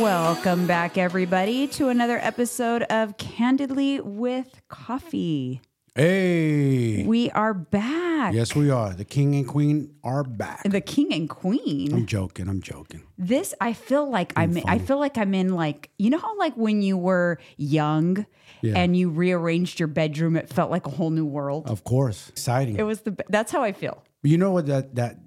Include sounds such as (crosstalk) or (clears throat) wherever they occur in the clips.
Welcome back, everybody, to another episode of Candidly with Coffee. Hey. We are back. Yes, we are. The king and queen are back. The king and queen. I'm joking. I'm joking. This I feel like I'm I feel like I'm in like you know how like when you were young Yeah. and you rearranged your bedroom it felt like a whole new world. Of course. Exciting. It was the that's how I feel. you know what? That that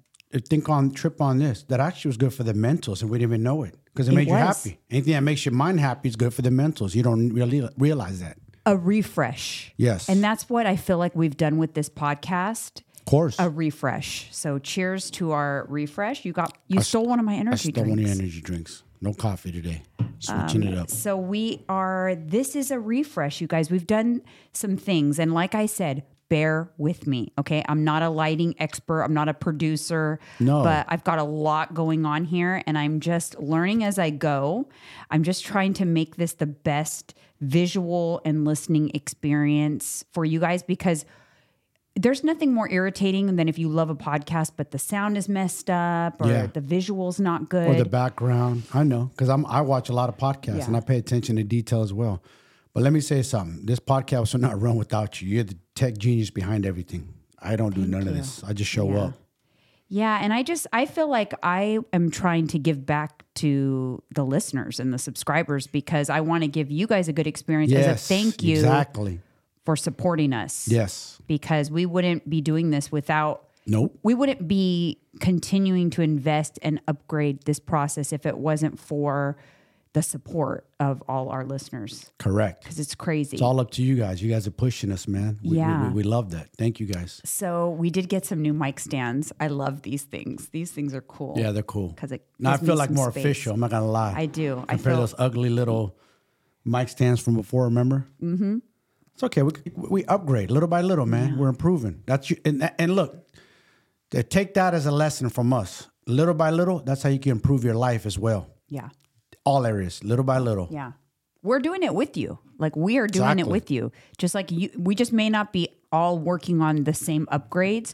think on trip on this that actually was good for the mentals, and we didn't even know it because it, It made you happy. Anything that makes your mind happy is good for the mentals. You don't really realize that. A refresh. Yes. And that's what I feel like we've done with this podcast. Of course. A refresh. So cheers to our refresh. You got you stole one of my energy I stole one of your energy drinks. No coffee today. Switching it um, up. So we are, this is a refresh, you guys. We've done some things. And like I said, bear with me, okay? I'm not a lighting expert, I'm not a producer. No. But I've got a lot going on here and I'm just learning as I go. I'm just trying to make this the best visual and listening experience for you guys because there's nothing more irritating than if you love a podcast but the sound is messed up or Yeah. the visual's not good. Or the background. I know because I'm I watch a lot of podcasts Yeah. and I pay attention to detail as well. But let me say something. This podcast will not run without you. You're the tech genius behind everything. I don't do none of this. I just show Yeah. up. Yeah, and I just I feel like I am trying to give back to the listeners and the subscribers because I want to give you guys a good experience as a thank you Exactly. for supporting us. Yes. Because we wouldn't be doing this without Nope. we wouldn't be continuing to invest and upgrade this process if it wasn't for the support of all our listeners Correct. because it's crazy. It's all up to you guys. You guys are pushing us, man. We, Yeah. we, we love that. Thank you guys. so we did get some new mic stands. I love these things. These things are cool. Yeah, they're cool. 'Cause it now I feel like more space. official. I'm not gonna lie. I do. I Compared feel those ugly little mic stands from before. Remember? Mm-hmm. It's okay. We we upgrade little by little, man. We're improving. That's you. And, and look, take that as a lesson from us. Little by little, that's how you can improve your life as well. yeah. All areas, little by little. Yeah. We're doing it with you. Like we are doing it with you. Just like you we just may not be all working on the same upgrades.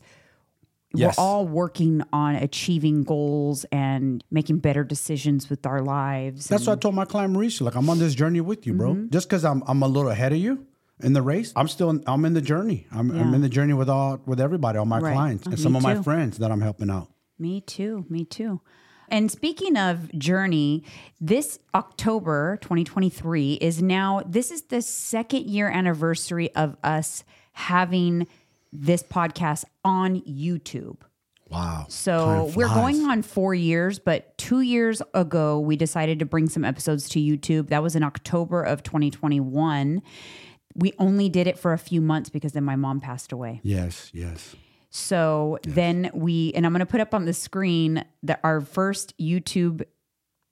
Yes. We're all working on achieving goals and making better decisions with our lives. That's what I told my client Mauricio. Like I'm on this journey with you, bro. Mm-hmm. Just because I'm I'm a little ahead of you in the race, I'm still in, I'm in the journey. I'm, I'm in the journey with all with everybody, all my Right. clients, and me some of my friends that I'm helping out. Me too. Me too. And speaking of journey, this October 2023 is now, this is the second year anniversary of us having this podcast on YouTube. Wow. So we're going on four years, but two years ago, we decided to bring some episodes to YouTube. That was in October of 2021. We only did it for a few months because then my mom passed away. Yes, yes. So then we, and I'm going to put up on the screen that our first YouTube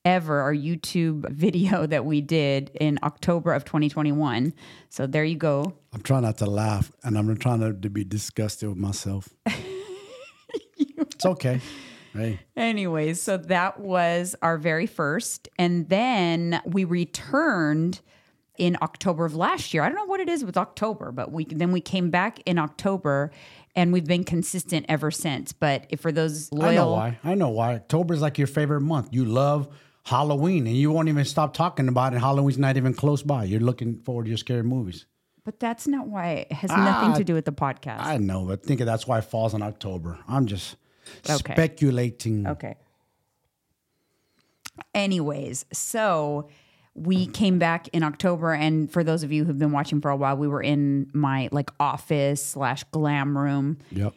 ever, our YouTube video (laughs) that we did in October of 2021. So there you go. I'm trying not to laugh, and I'm trying not to be disgusted with myself. (laughs) it's okay. Hey, Anyways, so that was our very first. And then we returned in October of last year. I don't know what it is with October, but we then we came back in October and we've been consistent ever since. But if for those loyal I know why. I know why. October is like your favorite month. You love Halloween, and you won't even stop talking about it. Halloween's not even close by. You're looking forward to your scary movies. But that's not why it has nothing Ah, to do with the podcast. I know, but think that's why it falls in October. I'm just Okay. speculating. Okay. Anyways, so we mm-hmm. came back in October, and for those of you who've been watching for a while, we were in my like office slash glam room. Yep.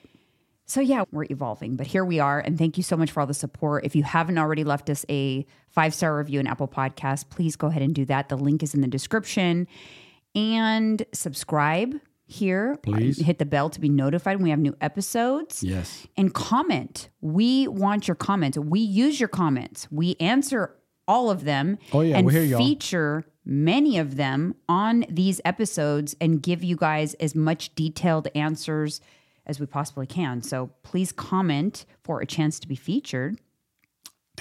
So yeah, we're evolving, but here we are, and thank you so much for all the support. If you haven't already left us a five star review in Apple Podcasts, please go ahead and do that. The link is in the description, and subscribe here. Um, please. hit the bell to be notified when we have new episodes Yes. and comment. We want your comments. We use your comments. We answer all of them. Oh, yeah, and we hear y'all. feature many of them on these episodes and give you guys as much detailed answers as we possibly can. So please comment for a chance to be featured.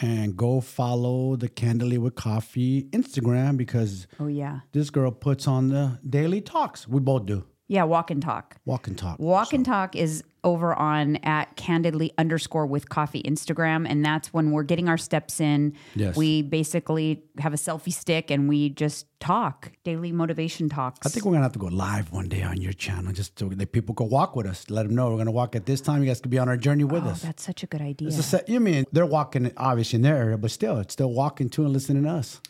And go follow the Candidly with Coffee Instagram because Oh yeah, this girl puts on the daily talks. We both do. yeah. Walk and talk. Walk and talk. Walk and talk is over on at candidly underscore with coffee Instagram. And that's when we're getting our steps in. Yes. We basically have a selfie stick and we just talk daily motivation talks. I think we're gonna have to go live one day on your channel, just so that people can walk with us. Let them know we're gonna walk at this time. You guys could be on our journey with oh, us. that's such a good idea. A you mean they're walking obviously in their area, but still, it's still walking to and listening to us.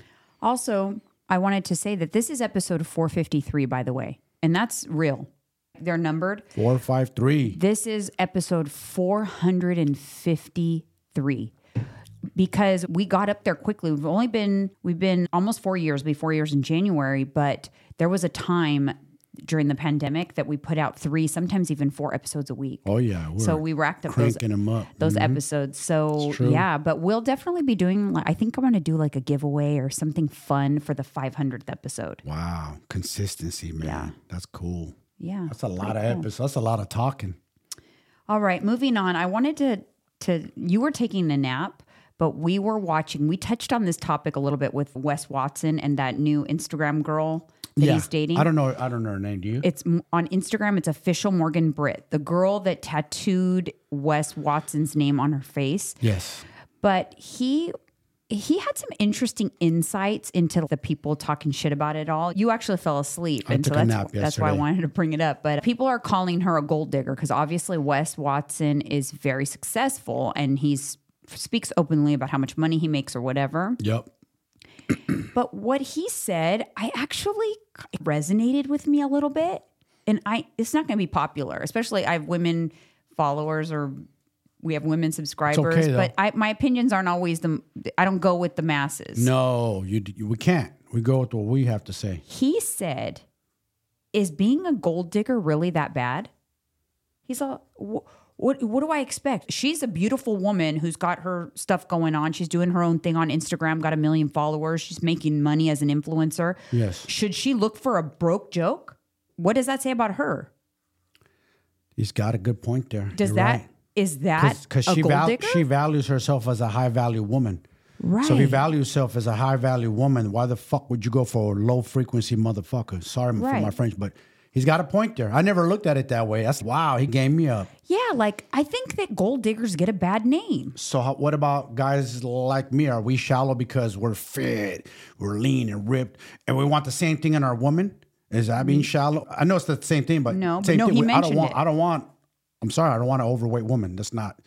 Also, I wanted to say that this is episode 453, by the way, and that's real. They're numbered. Four, five, three. This is episode 453 because we got up there quickly. We've only been we've been almost 4 years, be 4 years in January, but there was a time during the pandemic that we put out 3, sometimes even 4 episodes a week. Oh yeah, so we racked up those up. those mm-hmm. episodes. So yeah, but we'll definitely be doing. like, I think I'm going to do like a giveaway or something fun for the 500th episode. Wow, consistency, man. Yeah. That's cool. Yeah, That's a lot of episodes. That's a lot of talking. All right, moving on. I wanted to to you were taking a nap, but we were watching. We touched on this topic a little bit with Wes Watson and that new Instagram girl that he's dating. I don't know. I don't know her name. Do you? it's on Instagram. It's official Morgan Britt, the girl that tattooed Wes Watson's name on her face. yes. But he he had some interesting insights into the people talking shit about it all. You actually fell asleep, and took so a that's that's why I wanted to bring it up. But people are calling her a gold digger because obviously Wes Watson is very successful and he speaks openly about how much money he makes or whatever. Yep. (clears throat) But what he said, I actually resonated with me a little bit. And I it's not going to be popular, especially I have women followers or we have women subscribers, okay, but I, my opinions aren't always the I don't go with the masses. No, you, you. We can't. We go with what we have to say. He said, "Is being a gold digger really that bad?" He's all, "What? What do I expect? She's a beautiful woman who's got her stuff going on. She's doing her own thing on Instagram, got a million followers. She's making money as an influencer. Yes. Should she look for a broke joke? What does that say about her? He's got a good point there. Does You're that right. Is that because she val- she values herself as a high value woman. right. So if you value yourself as a high value woman, why the fuck would you go for a low frequency motherfucker? Sorry for my French, but he's got a point there. I never looked at it that way. That's wow. He gave me up. yeah, like I think that gold diggers get a bad name. So how, what about guys like me? Are we shallow because we're fit, we're lean and ripped, and we want the same thing in our woman? Is that being shallow? I know it's the same thing, but. No, same no, thing. he We- I don't mentioned want. it. I don't want. I'm sorry. I don't want an overweight woman. That's not.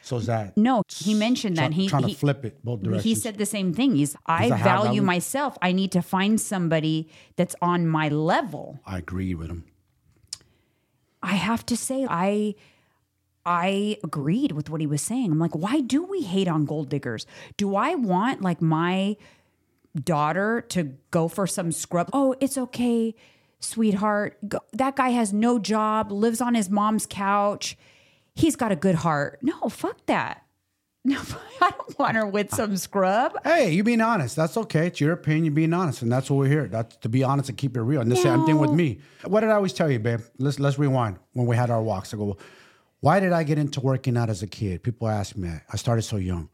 So is that No, he mentioned that he trying he, to flip it both directions? He said the same thing. He's I value value? myself. I need to find somebody that's on my level. I agree with him. I have to say I I agreed with what he was saying. I'm like, why do we hate on gold diggers? Do I want like my daughter to go for some scrub? Oh, it's okay, sweetheart. Go, that guy has no job, lives on his mom's couch. He's got a good heart. No, fuck that. (laughs) No, I don't want her with some scrub. Hey, you being honest. That's okay. It's your opinion. Being honest, and that's what we're here. That's to be honest and keep it real. And the same thing with me. What did I always tell you, babe? Let's let's rewind when we had our walks. I go, well, why did I get into working out as a kid? People ask me that. I started so young.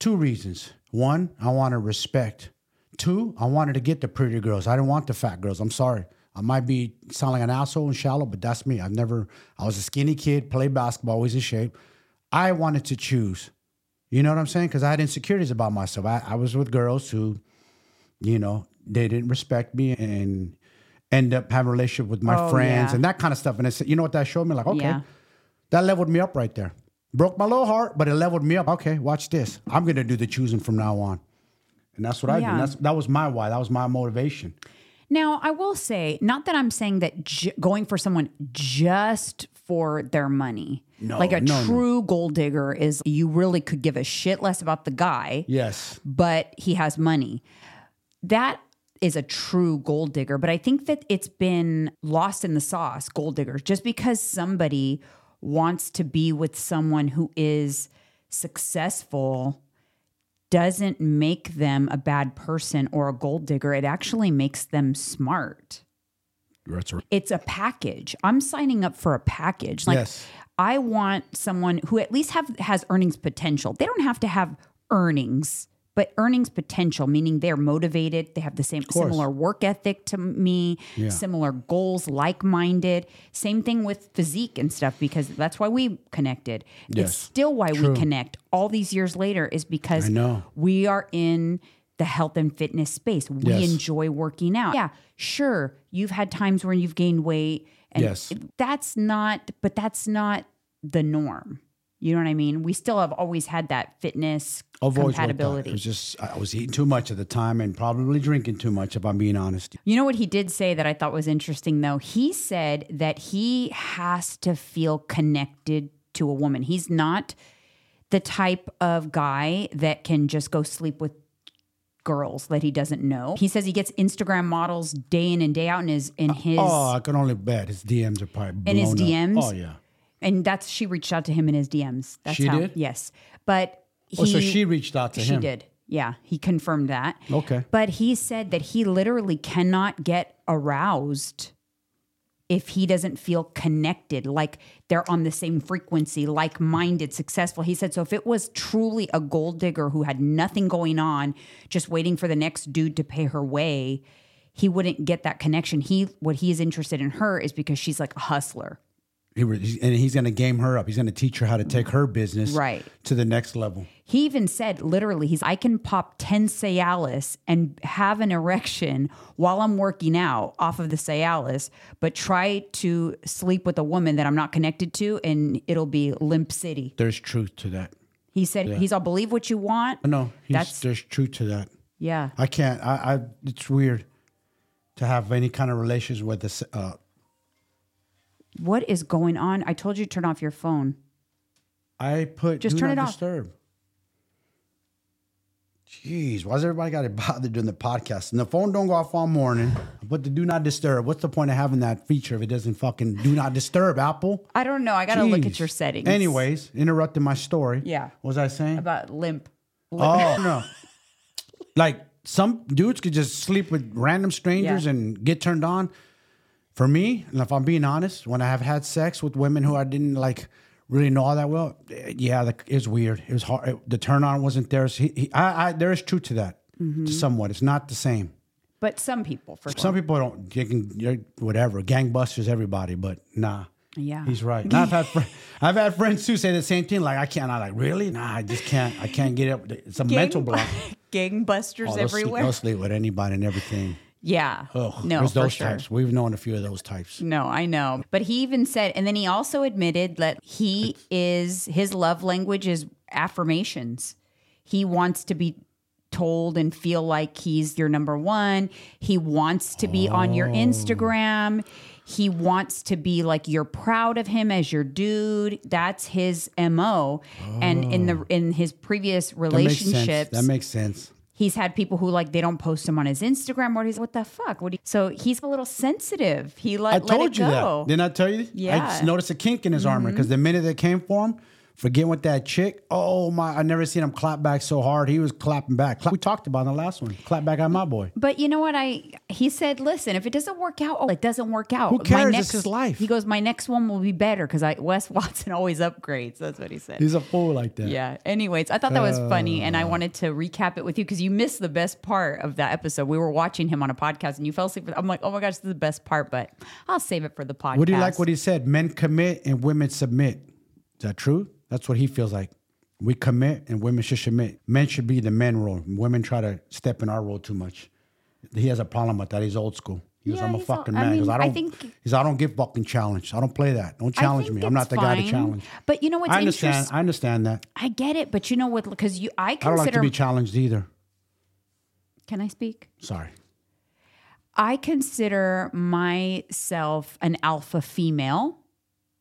Two reasons. One, I wanted respect. Two, I wanted to get the pretty girls. I didn't want the fat girls. I'm sorry. I might be sound like an asshole and shallow, but that's me. I've never. I was a skinny kid, played basketball, always in shape. I wanted to choose. You know what I'm saying? Because I had insecurities about myself. I, I was with girls who, you know, they didn't respect me and end up having a relationship with my Oh, friends yeah. and that kind of stuff. And it's, you know what that showed me? Like, okay, Yeah. that leveled me up right there. Broke my little heart, but it leveled me up. Okay, watch this. I'm gonna do the choosing from now on. And that's what I Yeah. did. That's that was my why. That was my motivation. Now, I will say, not that I'm saying that j- going for someone just for their money, No, like a no, no. true gold digger, is you really could give a shit less about the guy, Yes. but he has money. That is a true gold digger. But I think that it's been lost in the sauce, gold diggers, just because somebody wants to be with someone who is successful doesn't make them a bad person or a gold digger. It actually makes them smart. That's right. It's a package. I'm signing up for a package. Like Yes. I want someone who at least have has earnings potential. They don't have to have earnings, but earnings potential, meaning they're motivated, they have the same similar work ethic to me, Yeah. similar goals, like minded. Same thing with physique and stuff, because that's why we connected. Yes. It's still why True. we connect all these years later, is because I know. we are in the health and fitness space. We Yes. enjoy working out. Yeah, sure. You've had times where you've gained weight. And Yes. That's not, but that's not the norm. You know what I mean? We still have always had that fitness I've compatibility. It was just I was eating too much at the time and probably drinking too much, if I'm being honest. You know what he did say that I thought was interesting though? He said that he has to feel connected to a woman. He's not the type of guy that can just go sleep with girls that he doesn't know. He says he gets Instagram models day in and day out in his in uh, his Oh, I can only bet his DMs are probably In his blown up. DMs? Oh yeah. And that's she reached out to him in his DMs. That's She how did? yes. But he Oh, so she reached out to him. she him. did. Yeah, he confirmed that. Okay. But he said that he literally cannot get aroused if he doesn't feel connected, like they're on the same frequency, like minded, successful. He said, so if it was truly a gold digger who had nothing going on, just waiting for the next dude to pay her way, he wouldn't get that connection. He what he is interested in her is because she's like a hustler. He and he's going to game her up. He's going to teach her how to take her business Right. to the next level. He even said literally, he's I can pop 10 Cialis and have an erection while I'm working out off of the Cialis, but try to sleep with a woman that I'm not connected to and it'll be limp city. There's truth to that. He said he's I'll believe what you want. No, he's, That's- there's truth to that. Yeah. I can't. I, I. It's weird to have any kind of relations with this. Uh, What is going on? I told you to turn off your phone. I put Just do turn not it off. disturb. Jeez, why's everybody got to (laughs) bother doing the podcast? And the phone don't go off all morning. But the do not disturb. What's the point of having that feature if it doesn't fucking do not disturb? Apple. I don't know. I got to look at your settings. Anyways, interrupting my story. Yeah. What was I saying? About limp. Oh no! like some dudes could just sleep with random strangers Yeah. and get turned on. For me, and if I'm being honest, when I have had sex with women who I didn't like really know all that well, yeah, the, it was weird. It was hard. it- the turn on wasn't there. So he, he, I, I, there is truth to that, Mm-hmm. somewhat. It's not the same. But some people, for sure. Some people don't. They can whatever gangbusters everybody, but nah. Yeah. He's right. (laughs) And I've had fr- I've had friends too say the same thing. Like I can't. I like really. Nah, I just can't. I can't get up. It's a mental block. (laughs) Gangbusters Oh, they'll sleep- everywhere. They'll sleep with anybody and everything. Yeah. Ugh, no, there's those sure. types. We've known a few of those types. No, I know. But he even said, and then he also admitted that he is, his love language is affirmations. He wants to be told and feel like he's your number one. He wants to be on your oh. Instagram. He wants to be like you're proud of him as your dude. That's his MO. And in the oh. in his previous That makes sense. relationships, That makes sense. He's had people who like they don't post him on his Instagram or he's what the fuck? What do you, so he's a little sensitive. He let, I let told it you go. that. Didn't I tell you? Yeah I just noticed a kink in his armor mm-hmm. because the minute they came for him, forgetting with that chick. Oh my! I never seen him clap back so hard. He was clapping back. Cla- We talked about in the last one. Clap back at my boy. But you know what? I he said, listen, if it doesn't work out, oh, it doesn't work out. Who cares? My It's next, his life. He goes, my next one will be better because I Wes (laughs) Watson always upgrades. That's what he said. He's a fool like that. yeah. Anyways, I thought that was funny, and I Uh. wanted to recap it with you because you missed the best part of that episode. We were watching him on a podcast, and you fell asleep. I'm like, oh my gosh, this is the best part, but I'll save it for the podcast. What do you like? What he said? Men commit and women submit. Is that true? That's what he feels like. We commit and women should submit. Men should be the men role. Women try to step in our role too much. He has a problem with that. He's old school. He goes, Yeah, I'm a all- fucking I man. goes, mean, I I don't. think- he's, I don't get fucking challenged. I don't play that. Don't challenge me. I'm not the guy to challenge. But you know what's I understand. interesting? I understand that. I get it, but you know what? Because you, I consider. I don't like to be challenged either. can I speak? Sorry. I consider myself an alpha female,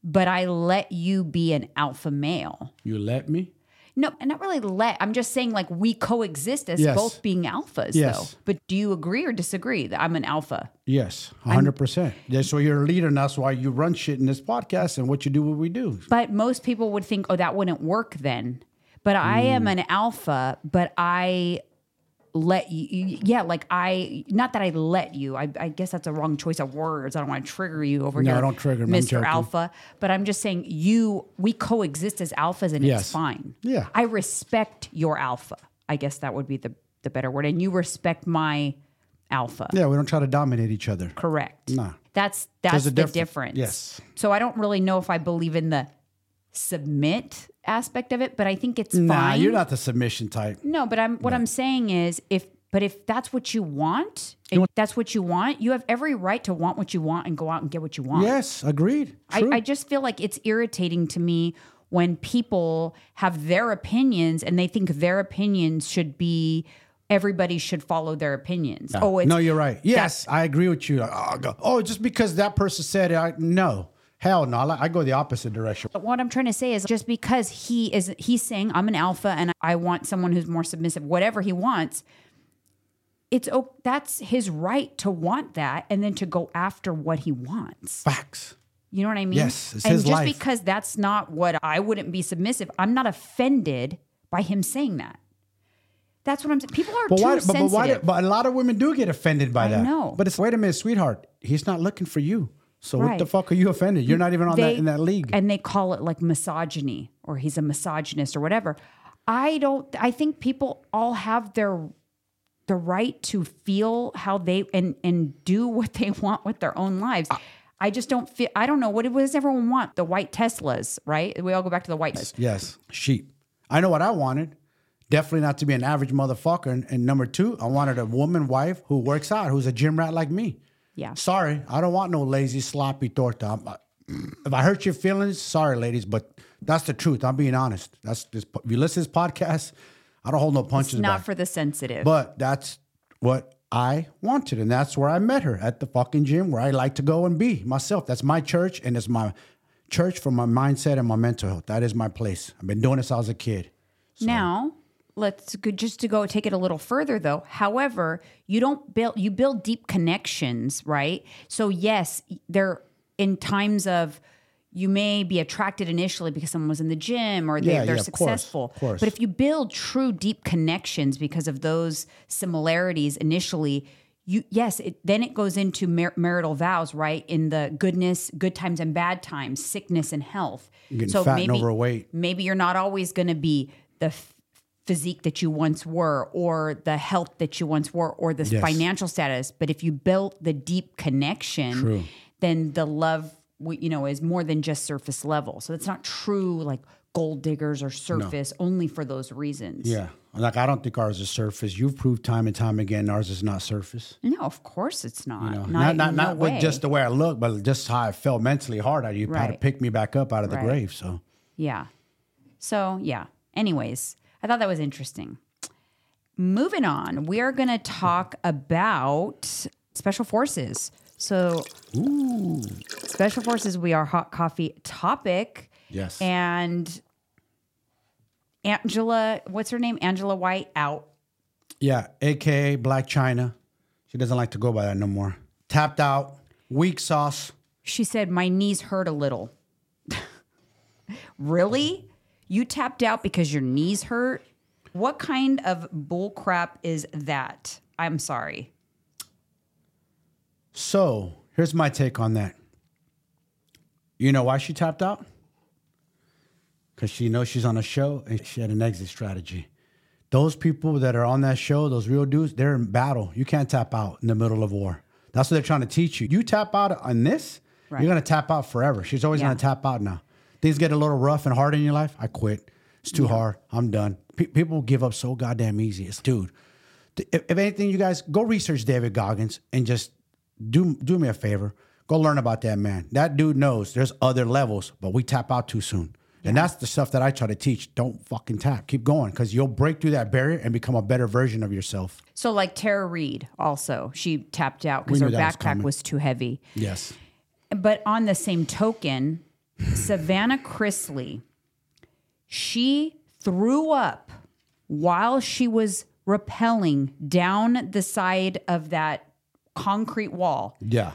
but I let you be an alpha male. You let me. No, not really let. I'm just saying, like, we coexist as Yes. both being alphas, Yes. though. But do you agree or disagree that I'm an alpha? Yes, 100%. Yeah, so you're a leader, and that's why you run shit in this podcast and what you do, what we do. But most people would think, oh, that wouldn't work then. But I am Mm. an alpha, but I let you, yeah, like I, not that I let you, I, I guess that's a wrong choice of words. I don't want to trigger you over No, here. don't trigger. Mr. Alpha. But I'm just saying, you, we coexist as alphas and Yes. it's fine. Yeah. I respect your alpha. I guess that would be the the better word. And you respect my alpha. Yeah, we don't try to dominate each other. Correct. Nah. That's that's the difference. Yes. So I don't really know if I believe in the submit aspect of it, but I think it's fine. Nah, fine. you're not the submission type. No, but I'm what I'm saying is if but if that's what you want, if that's what you want, you have every right to want what you want and go out and get what you want. Yes, agreed. I, I just feel like it's irritating to me when people have their opinions and they think their opinions should be everybody should follow their opinions. Oh, it's no, you're right. Yes, I agree with you. Oh, oh, just because that person said it, I, no. Hell no. I, go the opposite direction. But what I'm trying to say is just because he is he's saying I'm an alpha and I want someone who's more submissive, whatever he wants, it's oh that's his right to want that and then to go after what he wants. Facts. You know what I mean? Yes, it's and his just life. because that's not what I wouldn't be submissive, I'm not offended by him saying that. That's what I'm saying. People are But too why? But, but sensitive. why? But a lot of women do get offended by I that. No, But it's wait a minute, sweetheart. He's not looking for you. So what the fuck are you offended? You're not even on that in that league. and they call it like misogyny or he's a misogynist or whatever. I don't I think people all have their the right to feel how they and and do what they want with their own lives. Ah. I just don't feel I don't know what, does everyone want? The white Teslas, right? We all go back to the white yes, sheep. I know what I wanted. Definitely not to be an average motherfucker. And, and number two, I wanted a woman wife who works out, who's a gym rat like me. Yeah. Sorry, I don't want no lazy, sloppy torta. I'm- I- if I hurt your feelings, sorry, ladies, but that's the truth. I'm being honest. That's this. If you listen to this podcast, I don't hold no punches not back. for the sensitive. But that's what I wanted. And that's where I met her at the fucking gym where I like to go and be myself. That's my church and it's my church for my mindset and my mental health. That is my place. I've been doing this since I was a kid. Now, let's go just to go take it a little further though. However, you don't build you build deep connections, right? So yes, there in times of you may be attracted initially because someone was in the gym or they, Yeah, they're yeah, course, successful. of course. But if you build true deep connections because of those similarities initially, you yes, it, then it goes into mar- marital vows, right? In the goodness, good times and bad times, sickness and health. Getting fat and overweight. maybe you're not always going to be the physique that you once were or the health that you once were or the Yes. financial status but if you built the deep connection True. then the love you know is more than just surface level so it's not true like gold diggers or surface only for those reasons Yeah. Like, I don't think ours is surface. You've proved time and time again ours is not surface. no of course it's not You know, not not not, with just the way I look, but just how I felt mentally hard. You had to pick me back up out of the Right. grave. So Yeah. So, yeah. Anyways, I thought that was interesting. Moving on, we are going to talk about special forces. So, special forces, we are hot coffee topic. yes. And Angela, what's her name? Angela White out. Yeah, aka Blac Chyna. She doesn't like to go by that no more. Tapped out, weak sauce. She said, My knees hurt a little. (laughs) really? You tapped out because your knees hurt? What kind of bull crap is that? I'm sorry. So here's my take on that. You know why she tapped out? Because she knows she's on a show and she had an exit strategy. Those people that are on that show, those real dudes, they're in battle. You can't tap out in the middle of war. That's what they're trying to teach you. You tap out on this, Right. you're gonna tap out forever. She's always Yeah. gonna tap out now. Things get a little rough and hard in your life. I quit. It's too hard. I'm done. Pe- people give up so goddamn easy. It's dude. If, if anything, you guys go research David Goggins and just do do me a favor. Go learn about that man. That dude knows there's other levels, but we tap out too soon. And that's the stuff that I try to teach. Don't fucking tap. Keep going because you'll break through that barrier and become a better version of yourself. So, like Tara Reid, also, she tapped out because her that was backpack was too heavy. Yes. But on the same token, Savannah Chrisley, she threw up while she was rappelling down the side of that concrete wall. Yeah.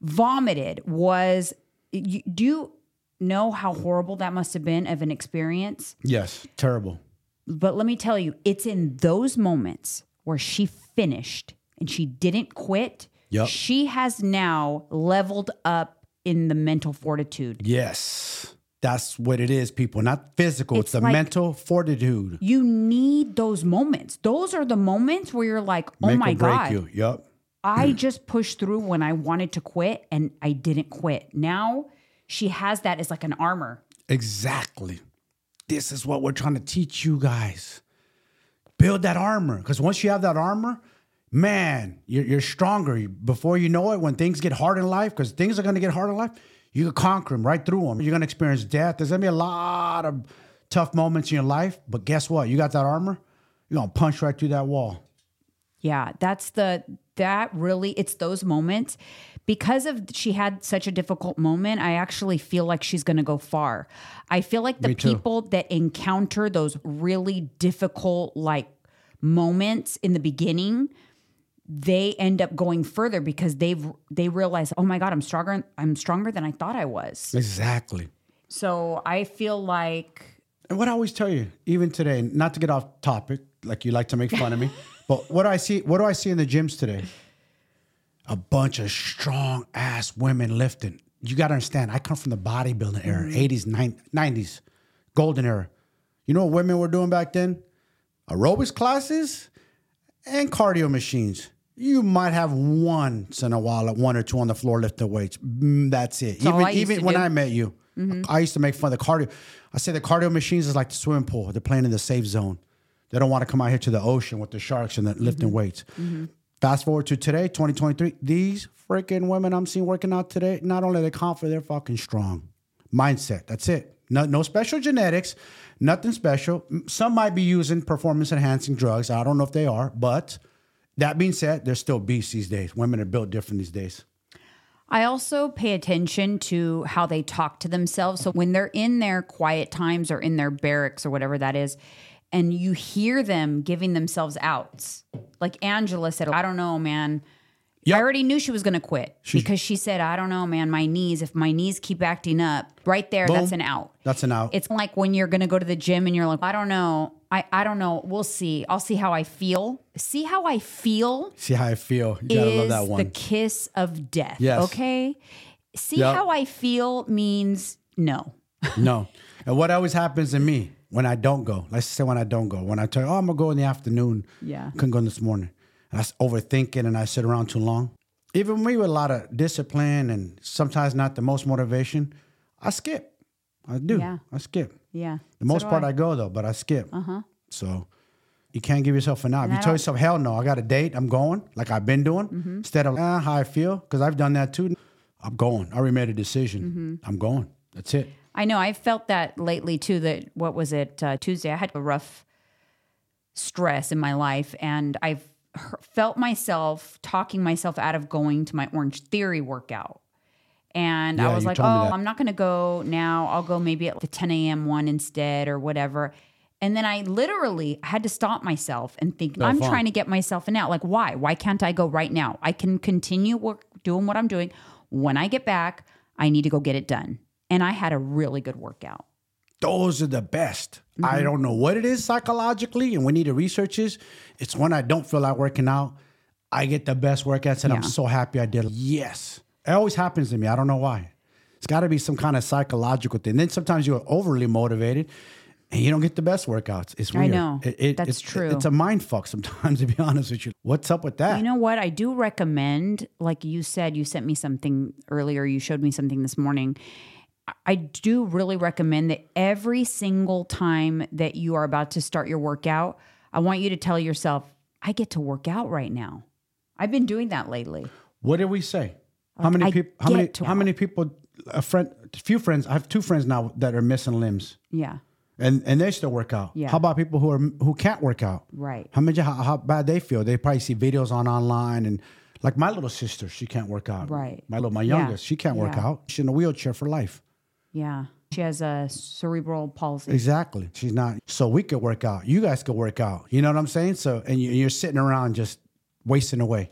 Vomited. Was you, do you know how horrible that must have been of an experience? Yes. Terrible. But let me tell you, it's in those moments where she finished and she didn't quit. Yep. She has now leveled up in the mental fortitude. Yes. That's what it is, people. Not physical. It's, It's the like- mental fortitude. You need those moments. Those are the moments where you're like, oh Make my God. you. Yup. I just pushed through when I wanted to quit and I didn't quit. Now she has that as like an armor. Exactly. This is what we're trying to teach you guys. Build that armor. Because once you have that armor, man, you're, you're stronger. Before you know it, when things get hard in life, because things are going to get hard in life, you can conquer them right through them. You're going to experience death. There's going to be a lot of tough moments in your life. But guess what? You got that armor, you're going to punch right through that wall. Yeah, that's the that really it's those moments because of she had such a difficult moment. I actually feel like she's going to go far. I feel like the people that encounter those really difficult like moments in the beginning, they end up going further because they've they realize, "Oh my god, I'm stronger I'm stronger than I thought I was." Exactly. So, I feel like And what I always tell you, even today, not to get off topic, like you like to make fun of me, (laughs) but what do I see? What do I see in the gyms today? A bunch of strong ass women lifting. You got to understand. I come from the bodybuilding era, mm-hmm. eighties, nineties, golden era. You know what women were doing back then? Aerobics classes and cardio machines. You might have once in a while, like one or two on the floor lifting weights. Mm, That's it. all even even when do. I met you, mm-hmm. I used to make fun of the cardio. I say the cardio machines is like the swimming pool. They're playing in the safe zone. They don't want to come out here to the ocean with the sharks and the lifting mm-hmm. weights. Mm-hmm. Fast forward to today, 2023. These freaking women I'm seeing working out today, not only are they confident, they're fucking strong. Mindset. That's it. No, no special genetics, nothing special. Some might be using performance enhancing drugs. I don't know if they are, but that being said, they're still beasts these days. Women are built different these days. I also pay attention to how they talk to themselves. So when they're in their quiet times or in their barracks or whatever that is, and you hear them giving themselves outs. Like Angela said, I don't know, man. Yep. I already knew she was going to quit because she said, I don't know, man, my knees, if my knees keep acting up, right there, that's an out. That's an out. It's like when you're going to go to the gym and you're like, I don't know. I, I don't know. We'll see. I'll see how I feel. See how I feel See how I feel. You gotta love that the kiss of death. Yes. Okay. See Yep. how I feel means no. (laughs) No. And what always happens to me when I don't go, let's say when I don't go, when I tell you, oh, I'm gonna go in the afternoon. Yeah. Couldn't go in this morning. And I s- overthinking and I sit around too long. Even me with a lot of discipline and sometimes not the most motivation, I skip. I do. Yeah. I skip. Yeah. The most part I. go though, but I skip. Uh-huh. So you can't give yourself an out. If you tell yourself, hell no, I got a date, I'm going, like I've been doing, Mm-hmm. instead of ah, how I feel, because I've done that too. I'm going. I already made a decision. Mm-hmm. I'm going. That's it. I know. I've felt that lately too. That what was it uh, Tuesday? I had a rough stress in my life, and I've felt myself talking myself out of going to my Orangetheory workout. And Yeah, I was like, oh. I'm not going to go now. I'll go maybe at the 10 a.m. one instead or whatever. And then I literally had to stop myself and think, No I'm fun. trying to get myself an out. Like, why? Why can't I go right now? I can continue work, doing what I'm doing. When I get back, I need to go get it done. And I had a really good workout. those are the best. Mm-hmm. I don't know what it is psychologically, and we need to research this. It's when I don't feel like working out, I get the best workouts, and I'm so happy I did. Yes, it always happens to me. I don't know why. It's got to be some kind of psychological thing. Then sometimes you're overly motivated, and you don't get the best workouts. It's weird. I know. It- it- That's it's, true. It's a mind fuck sometimes, (laughs) to be honest with you. What's up with that? You know what? I do recommend, like you said, you sent me something earlier, you showed me something this morning. I- I do really recommend that every single time that you are about to start your workout, I want you to tell yourself, I get to work out right now. I've been doing that lately. What did we say? How many people? How many? How many people? A friend, a few friends. I have two friends now that are missing limbs. Yeah, and and they still work out. Yeah. How about people who are who can't work out? right. How much how, how bad they feel? They probably see videos on online and like my little sister, she can't work out. Right. My little my Yeah. youngest, she can't work Yeah. out. She's in a wheelchair for life. Yeah. She has a cerebral palsy. Exactly. She's not. So we could work out. You guys could work out. You know what I'm saying? So and you're sitting around just wasting away.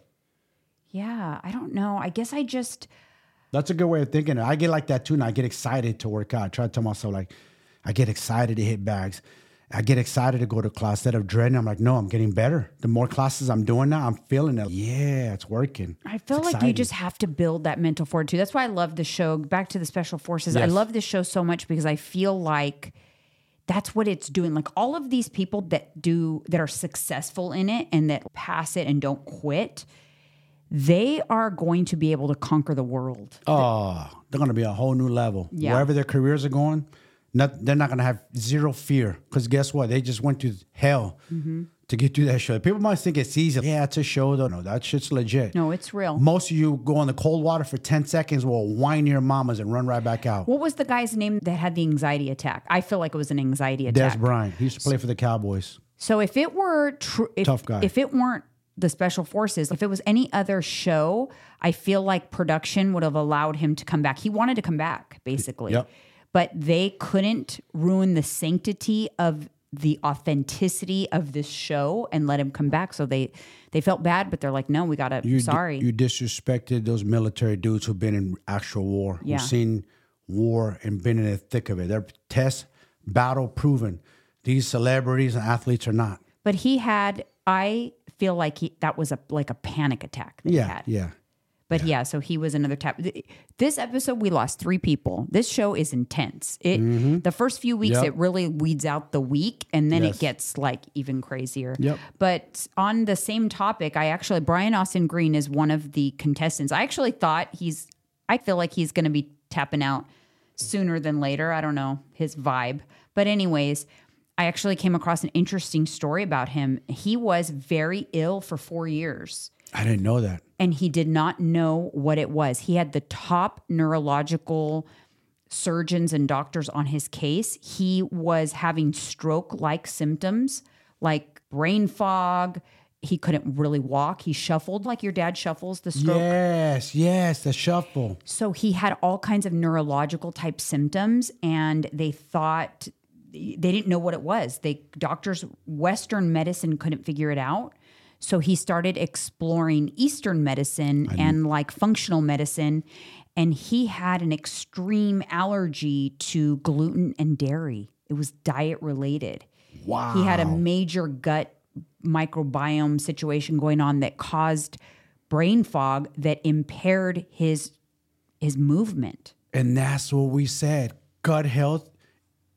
Yeah. I don't know. I guess I just, That's a good way of thinking. I get like that too, and I get excited to work out. I try to tell myself like, I get excited to hit bags, I get excited to go to class instead of dreading. I'm like, no, I'm getting better. The more classes I'm doing now, I'm feeling it. Yeah, it's working. I feel It's like you just have to build that mental fortitude. That's why I love the show. Back to the special forces. I love this show so much because I feel like that's what it's doing. Like all of these people that do that are successful in it and that pass it and don't quit, they are going to be able to conquer the world. Oh, they're going to be a whole new level. Yeah. Wherever their careers are going, not, they're not going to have zero fear. Because guess what? They just went to hell Mm-hmm. to get through that show. People might think it's easy. Yeah, it's a show, though. No, that shit's legit. No, it's real. Most of you go in the cold water for 10 seconds, will whine your mamas and run right back out. What was the guy's name that had the anxiety attack? I feel like it was an anxiety Dez attack. Bryant. He used to play for the Cowboys. So if it were true, Tough guy. if it weren't the special forces, if it was any other show, I feel like production would have allowed him to come back. He wanted to come back, basically. Yep. But they couldn't ruin the sanctity of the authenticity of this show and let him come back. So they they felt bad, but they're like, no, we gotta You, sorry. You disrespected those military dudes who've been in actual war, Yeah. who've seen war and been in the thick of it. They're test battle proven. These celebrities and athletes are not. but he had I feel like he that was a like a panic attack that he Yeah, had. yeah. But yeah. so he was another tap. This episode, we lost three people. This show is intense. It the first few weeks, Mm-hmm. it really weeds out the weak, and then Yes. it gets like even crazier. Yep. But on the same topic, I actually Brian Austin Green is one of the contestants. I actually thought he's. I feel like he's going to be tapping out sooner than later. I don't know his vibe, but anyways. I actually came across an interesting story about him. He was very ill for four years I didn't know that. and he did not know what it was. He had the top neurological surgeons and doctors on his case. He was having stroke like symptoms like brain fog. He couldn't really walk. He shuffled like your dad shuffles the stroke. Yes, yes, the shuffle. So he had all kinds of neurological type symptoms, and they thought they didn't know what it was. They doctors, Western medicine couldn't figure it out. So he started exploring Eastern medicine and like functional medicine, and he had an extreme allergy to gluten and dairy. It was diet related. Wow. He had a major gut microbiome situation going on that caused brain fog that impaired his his movement. And that's what we said. Gut health,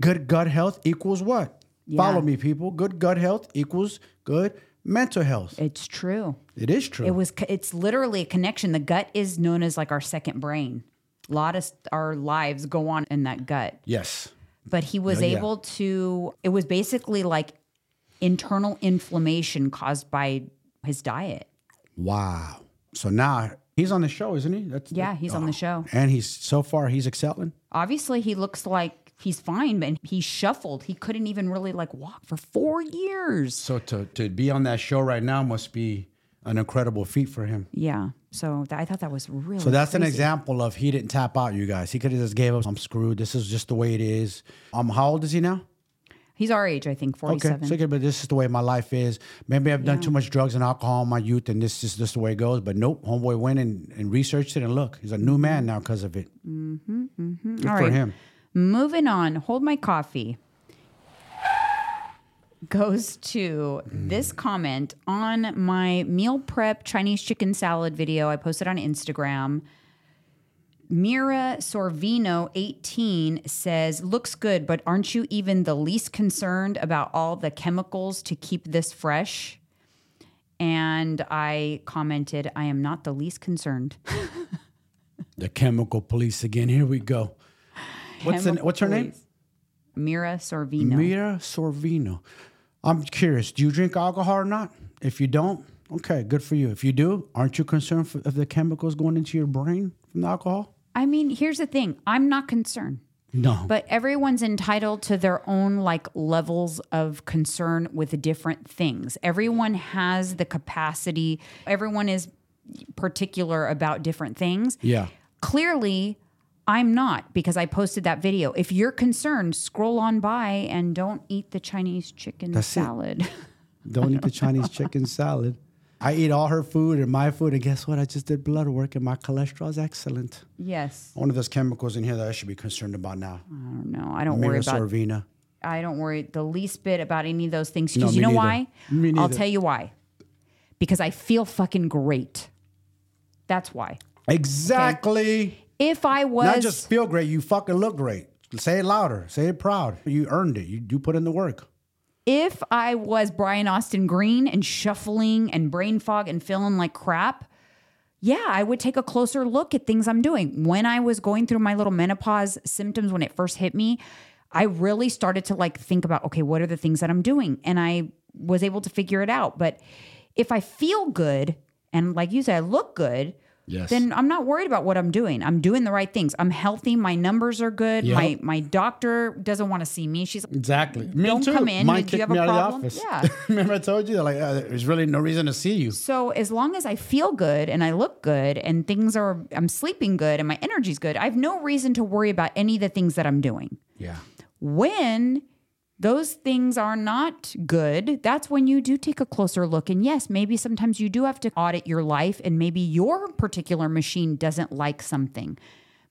good gut health equals what? Follow me, people. Good gut health equals good mental health. It's true. It is true. It was it's literally a connection. The gut is known as like our second brain. A lot of our lives go on in that gut. yes. But he was Yeah, yeah. able to it was basically like internal inflammation caused by his diet. Wow. So now he's on the show, isn't he? That's Yeah, he's on the oh. show. And he's so far he's excelling. obviously he looks like he's fine, but he shuffled. He couldn't even really like walk for four years. So to to be on that show right now must be an incredible feat for him. Yeah. So th- I thought that was really So that's an example of he didn't tap out, you guys. He could have just gave up. I'm screwed. This is just the way it is. Um, how old is he now? He's our age, I think, Okay, forty-seven. so okay, but this is the way my life is. Maybe I've done too much drugs and alcohol in my youth, and this is just the way it goes. But nope, homeboy went and, and researched it, and look, he's a new man now because of it. Mm-hmm, mm-hmm. Good All for right. him. Moving on, hold my coffee. Goes to this comment on my meal prep Chinese chicken salad video I posted on Instagram. Mira Sorvino 18 says, Looks good, but aren't you even the least concerned about all the chemicals to keep this fresh? And I commented, I am not the least concerned. (laughs) The chemical police again. Here we go. What's the, what's her name? Mira Sorvino. Mira Sorvino. I'm curious. Do you drink alcohol or not? If you don't, okay, good for you. If you do, aren't you concerned for, of the chemicals going into your brain from the alcohol? I mean, here's the thing I'm not concerned. No. But everyone's entitled to their own like levels of concern with different things. Everyone has the capacity, everyone is particular about different things. yeah. Clearly, I'm not because I posted that video. If you're concerned, scroll on by and don't eat the Chinese chicken That's salad. (laughs) Don't eat the Chinese chicken salad. I eat all her food and my food, and guess what? I just did blood work, and my cholesterol is excellent. yes. One of those chemicals in here that I should be concerned about now. I don't know. I don't worry about Sorvina. I don't worry the least bit about any of those things. No, Because you know neither. why? Me I'll tell you why. Because I feel fucking great. That's why. Exactly. If I was Not just feel great, you fucking look great. Say it louder. Say it proud. You earned it. You, you put in the work. if I was Brian Austin Green and shuffling and brain fog and feeling like crap, yeah, I would take a closer look at things I'm doing. When I was going through my little menopause symptoms when it first hit me, I really started to like think about, okay, what are the things that I'm doing? And I was able to figure it out. But if I feel good and like you said, I look good, Yes. then I'm not worried about what I'm doing. I'm doing the right things. I'm healthy. My numbers are good. Yep. My my doctor doesn't want to see me. She's like, Exactly. Me Don't too. come in. Mine Do you have a problem? of the office. Yeah. (laughs) Remember I told you like uh, there's really no reason to see you. So as long as I feel good and I look good and things are I'm sleeping good and my energy's good, I have no reason to worry about any of the things that I'm doing. Yeah. When those things are not good, that's when you do take a closer look. And yes, maybe sometimes you do have to audit your life and maybe your particular machine doesn't like something.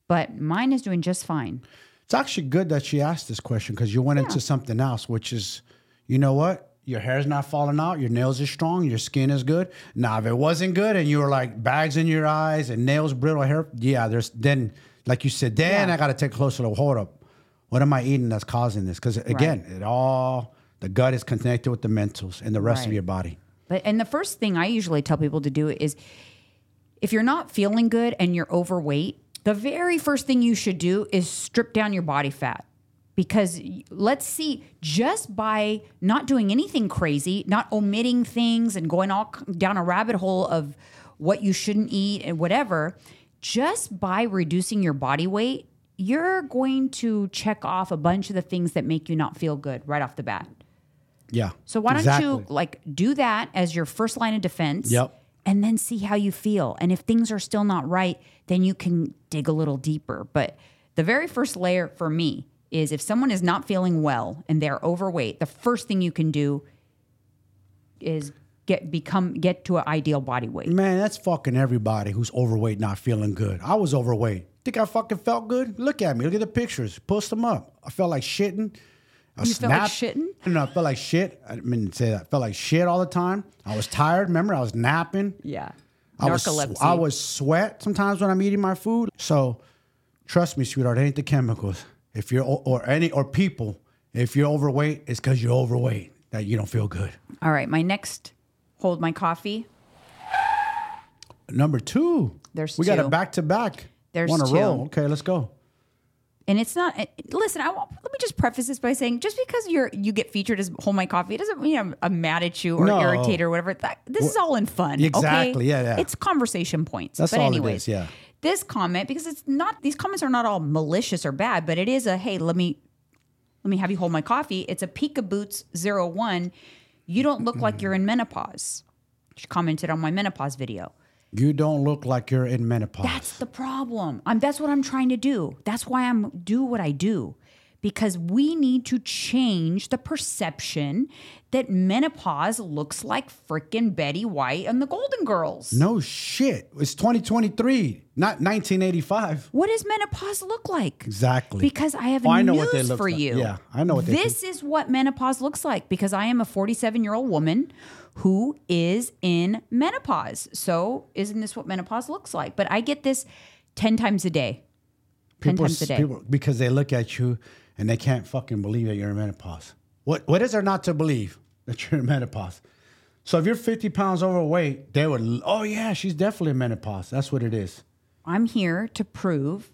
But mine is doing just fine. It's actually good that she asked this question because you went into something else, which is, you know what? Your hair's not falling out. Your nails are strong. Your skin is good. Now, if it wasn't good and you were like bags in your eyes and nails, brittle hair, yeah, there's then, like you said, then Yeah. I got to take a closer look. Hold up. What am I eating that's causing this? Because again, it all, the gut is connected with the mentals and the rest of your body. But and the first thing I usually tell people to do is if you're not feeling good and you're overweight, the very first thing you should do is strip down your body fat. Because let's see, just by not doing anything crazy, not omitting things and going all down a rabbit hole of what you shouldn't eat and whatever, just by reducing your body weight, you're going to check off a bunch of the things that make you not feel good right off the bat. Yeah. So why don't you like do that as your first line of defense? Yep. And then see how you feel. And if things are still not right, then you can dig a little deeper. But the very first layer for me is if someone is not feeling well and they're overweight, the first thing you can do is get become get to an ideal body weight. Man, that's fucking everybody who's overweight not feeling good. I was overweight. Think I fucking felt good? Look at me. Look at the pictures. Post them up. I felt like shitting. I You felt like snapped. shitting? No, I felt like shit. I didn't mean to say that. I felt like shit all the time. I was tired. Remember, I was napping. Yeah. I was, I was sweat sometimes when I'm eating my food. So trust me, sweetheart, it ain't the chemicals. If you're or any or people, if you're overweight, it's because you're overweight that you don't feel good. All right. My next hold my coffee. Number two, There's we got a back to back. There's Want to roll? Okay, let's go. and it's not it- listen I, let me just preface this by saying just because you're you get featured as hold my coffee it doesn't mean I'm, I'm mad at you or No. irritated or whatever that, this is all in fun Exactly, okay? yeah, yeah. it's conversation points That's but all it anyways is, yeah. this comment because it's not these comments are not all malicious or bad but it is a hey let me let me have you hold my coffee it's a Pika Boots 01 you don't look like you're in menopause she commented on my menopause video You don't look like you're in menopause. that's the problem. I'm that's what I'm trying to do. That's why I'm do what I do. Because we need to change the perception that menopause looks like frickin' Betty White and the Golden Girls. no shit. It's 2023, not 1985. What does menopause look like? Exactly. Because I have Oh, I news know what they look for like. you. Yeah, I know what they This is what menopause looks like because I am a 47 year old woman who is in menopause. So, isn't this what menopause looks like? But I get this 10 times a day. 10 People- times a day. people- because they look at you and they can't fucking believe that you're in menopause. What What is there not to believe that you're in menopause? So if you're 50 pounds overweight, they would. Oh yeah, she's definitely in menopause. That's what it is. I'm here to prove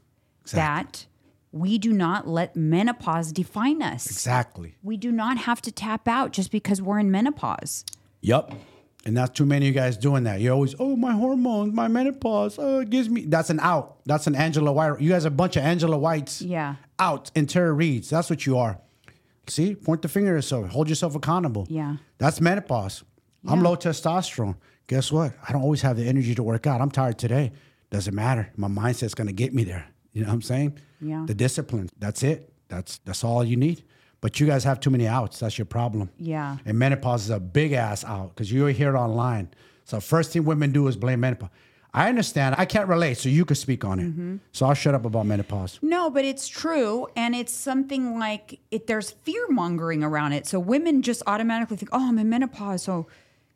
that we do not let menopause define us. Exactly. We do not have to tap out just because we're in menopause. Yep. And not too many of you guys doing that. You're always, oh, my hormones, my menopause, oh, it gives me. That's an out. That's an Angela White. You guys are a bunch of Angela Whites. Yeah. Out and Tara Reeds. That's what you are. See, point the finger at yourself. Hold yourself accountable. Yeah. That's menopause. I'm low testosterone. Guess what? I don't always have the energy to work out. I'm tired today. Doesn't matter. My mindset's gonna get me there. You know what I'm saying? Yeah. The discipline. That's it. That's that's all you need. But you guys have too many outs. That's your problem. Yeah. And menopause is a big ass out because you hear it online. So first thing women do is blame menopause. I understand. I can't relate, so you could speak on it. Mm-hmm. So I'll shut up about menopause. No, but it's true. And it's something like it, there's fear mongering around it. So women just automatically think, oh, I'm in menopause. So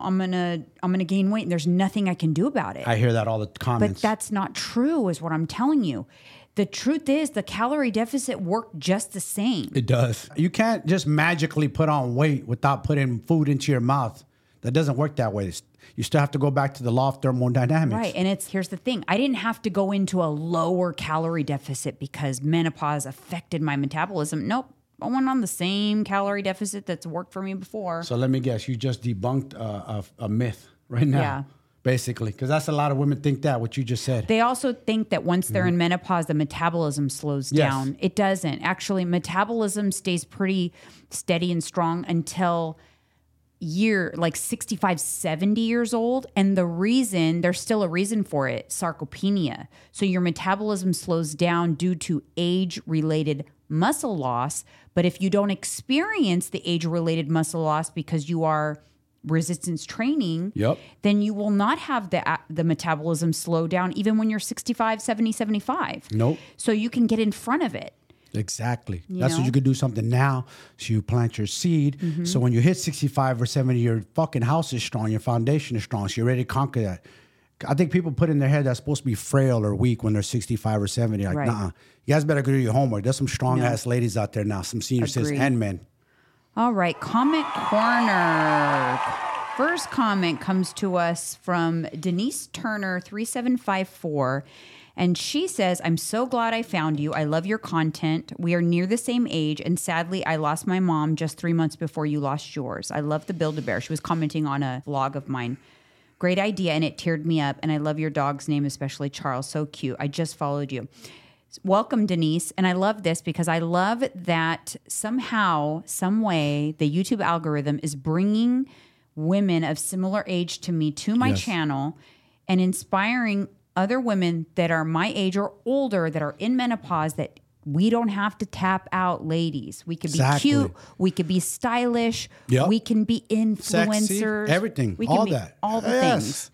I'm to, I'm to gain weight and there's nothing I can do about it. I hear that all the comments. but that's not true is what I'm telling you. The truth is the calorie deficit worked just the same. it does. You can't just magically put on weight without putting food into your mouth. That doesn't work that way. You still have to go back to the law of thermodynamics. Right. And it's here's the thing. I didn't have to go into a lower calorie deficit because menopause affected my metabolism. Nope. I went on the same calorie deficit that's worked for me before. So let me guess, you just debunked a, a, a myth right now. Yeah. Basically, because that's a lot of women think that what you just said. They also think that once they're in menopause, the metabolism slows Mm-hmm. Yes. down. It doesn't. Actually, metabolism stays pretty steady and strong until year like 65 70 years old and the reason there's still a reason for it sarcopenia so your metabolism slows down due to age related muscle loss but if you don't experience the age related muscle loss because you are resistance training Yep. then you will not have the the metabolism slow down even when you're 65 70 75 Nope. so you can get in front of it Exactly. That's know? Mm-hmm. what you could do something now. So you plant your seed. So when you hit 65 or 70, your fucking house is strong, your foundation is strong. So you're ready to conquer that. I think people put in their head that's supposed to be frail or weak when they're 65 or 70. Like, Right. nah. You guys better go do your homework. There's some strong ass ladies out there now, some senior citizens and men. All right, comment corner. First comment comes to us from Denise Turner 3754 and she says, "I'm so glad I found you. I love your content. We are near the same age and sadly I lost my mom just 3 months before you lost yours. I love the build a bear." She was commenting on a vlog of mine. Great idea and it teared me up and I love your dog's name especially Charles. So cute. I just followed you. Welcome, Denise. And I love this because I love that somehow, some way, the YouTube algorithm is bringing women of similar age to me to my Yes. channel and inspiring other women that are my age or older that are in menopause that we don't have to tap out ladies. We could Exactly. be cute. We could be stylish. Yep. We can be influencers. everything, We can all that. All the Yes. things.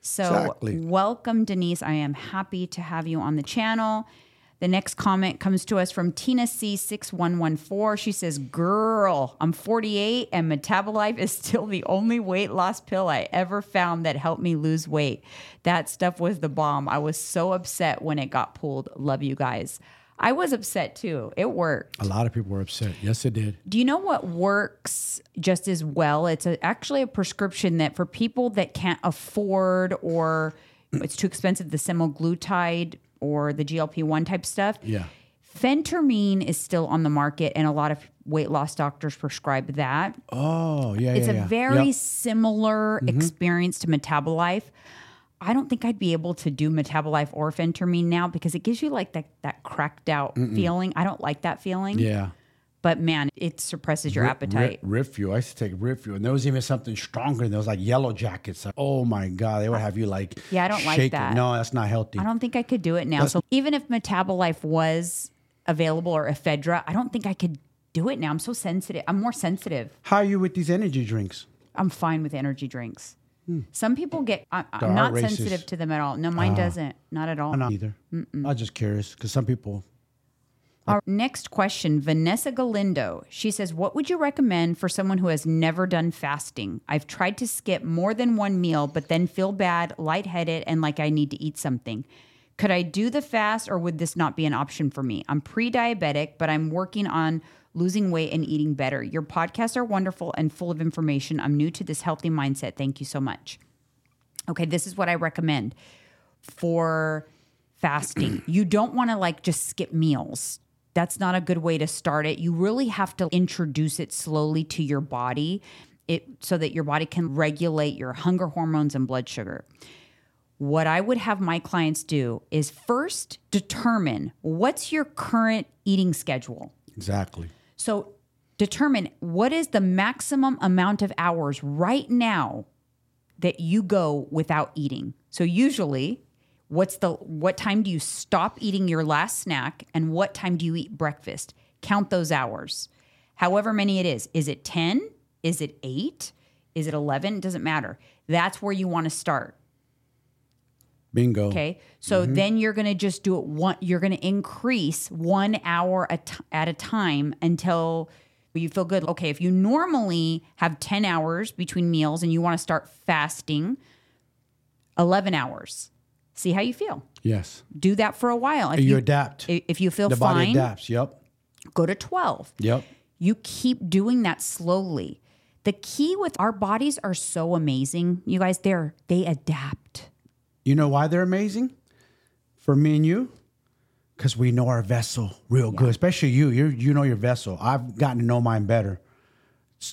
So, Exactly. welcome, Denise. I am happy to have you on the channel. The next comment comes to us from Tina C6114. She says, Girl, I'm 48 and Metabolife is still the only weight loss pill I ever found that helped me lose weight. That stuff was the bomb. I was so upset when it got pulled. Love you guys. I was upset too. It worked. A lot of people were upset. Yes, it did. Do you know what works just as well? It's a, actually a prescription that for people that can't afford or it's too expensive, the semaglutide or the GLP 1 type stuff. Yeah. Phentermine is still on the market, and a lot of weight loss doctors prescribe that. Oh, yeah, It's yeah, a yeah. very Yep. similar mm-hmm. experience to Metabolife. I don't think I'd be able to do Metabolife or Phentermine now because it gives you like that, that cracked out feeling. I don't like that feeling. Yeah. But man, it suppresses your appetite. Rip, Fuel. I used to take Rip Fuel, and there was even something stronger. And There was like yellow jackets. Oh my god, they would have you like Yeah, I don't like that. No, that's not healthy. I don't think I could do it now. So even if Metabolife was available or Ephedra, I don't think I could do it now. I'm so sensitive. I'm more sensitive. How are you with these energy drinks? I'm fine with energy drinks. Some people get. I, Hmm. I'm not racist. Sensitive to them at all. No, mine doesn't. Not at all. I'm not either. I'm just curious because some people. Our next question, Vanessa Galindo. She says, What would you recommend for someone who has never done fasting? I've tried to skip more than one meal, but then feel bad, lightheaded, and like I need to eat something. Could I do the fast or would this not be an option for me? I'm pre diabetic, but I'm working on losing weight and eating better. Your podcasts are wonderful and full of information. I'm new to this healthy mindset. Thank you so much. Okay, this is what I recommend for fasting. you don't want to like just skip meals. That's not a good way to start it. You really have to introduce it slowly to your body it so that your body can regulate your hunger hormones and blood sugar. What I would have my clients do is first determine what's your current eating schedule. Exactly. So determine what is the maximum amount of hours right now that you go without eating. So usually what's the what time do you stop eating your last snack and what time do you eat breakfast? Count those hours. However many it is. Is it 10? Is it 8? Is it 11? It doesn't matter. That's where you want to start. Bingo. Okay. So Mm-hmm. then you're going to just do it one, you're going to increase one hour at, at a time until you feel good. Okay. If you normally have 10 hours between meals and you want to start fasting, 11 hours. See how you feel. Yes. Do that for a while. If You adapt. If you feel The body fine, adapts. Yep. go to 12. Yep. You keep doing that slowly. The key with our bodies are so amazing. You guys, they're they adapt. You know why they're amazing? For me and you? Because we know our vessel real good. Especially you. You you know your vessel. I've gotten to know mine better.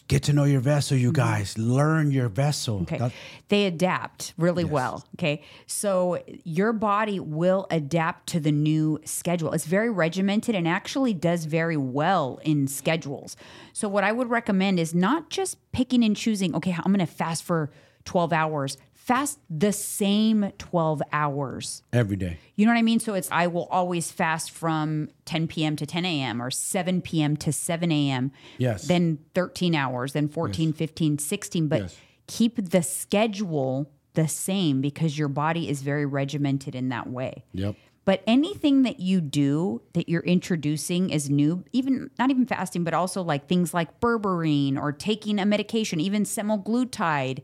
Get to know your vessel, you guys. Learn your vessel. Mm-hmm. Okay. That- they adapt really well. Okay. So your body will adapt to the new schedule. It's very regimented and actually does very well in schedules. So, what I would recommend is not just picking and choosing, okay, I'm going to fast for 12 hours, fast the same 12 hours. every day. You know what I mean? So it's I will always fast from 10 p.m. to 10 a.m. or 7 p.m. to 7 a.m. Yes. Then 13 hours, then 14, 15, 16. But Yes. keep the schedule the same because your body is very regimented in that way. Yep. But anything that you do that you're introducing as new, even not even fasting, but also like things like berberine or taking a medication, even semaglutide,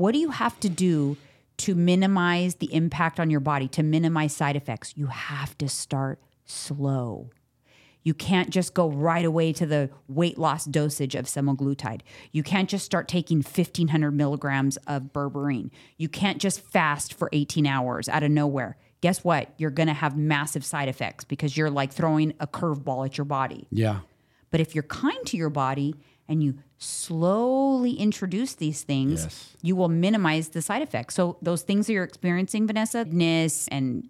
what do you have to do to minimize the impact on your body, to minimize side effects? You have to start slow. You can't just go right away to the weight loss dosage of semaglutide. You can't just start taking 1500 milligrams of berberine. You can't just fast for 18 hours out of nowhere. Guess what? You're going to have massive side effects because you're like throwing a curveball at your body. Yeah. But if you're kind to your body and you slowly introduce these things, Yes. you will minimize the side effects. So those things that you're experiencing, Vanessa, ness and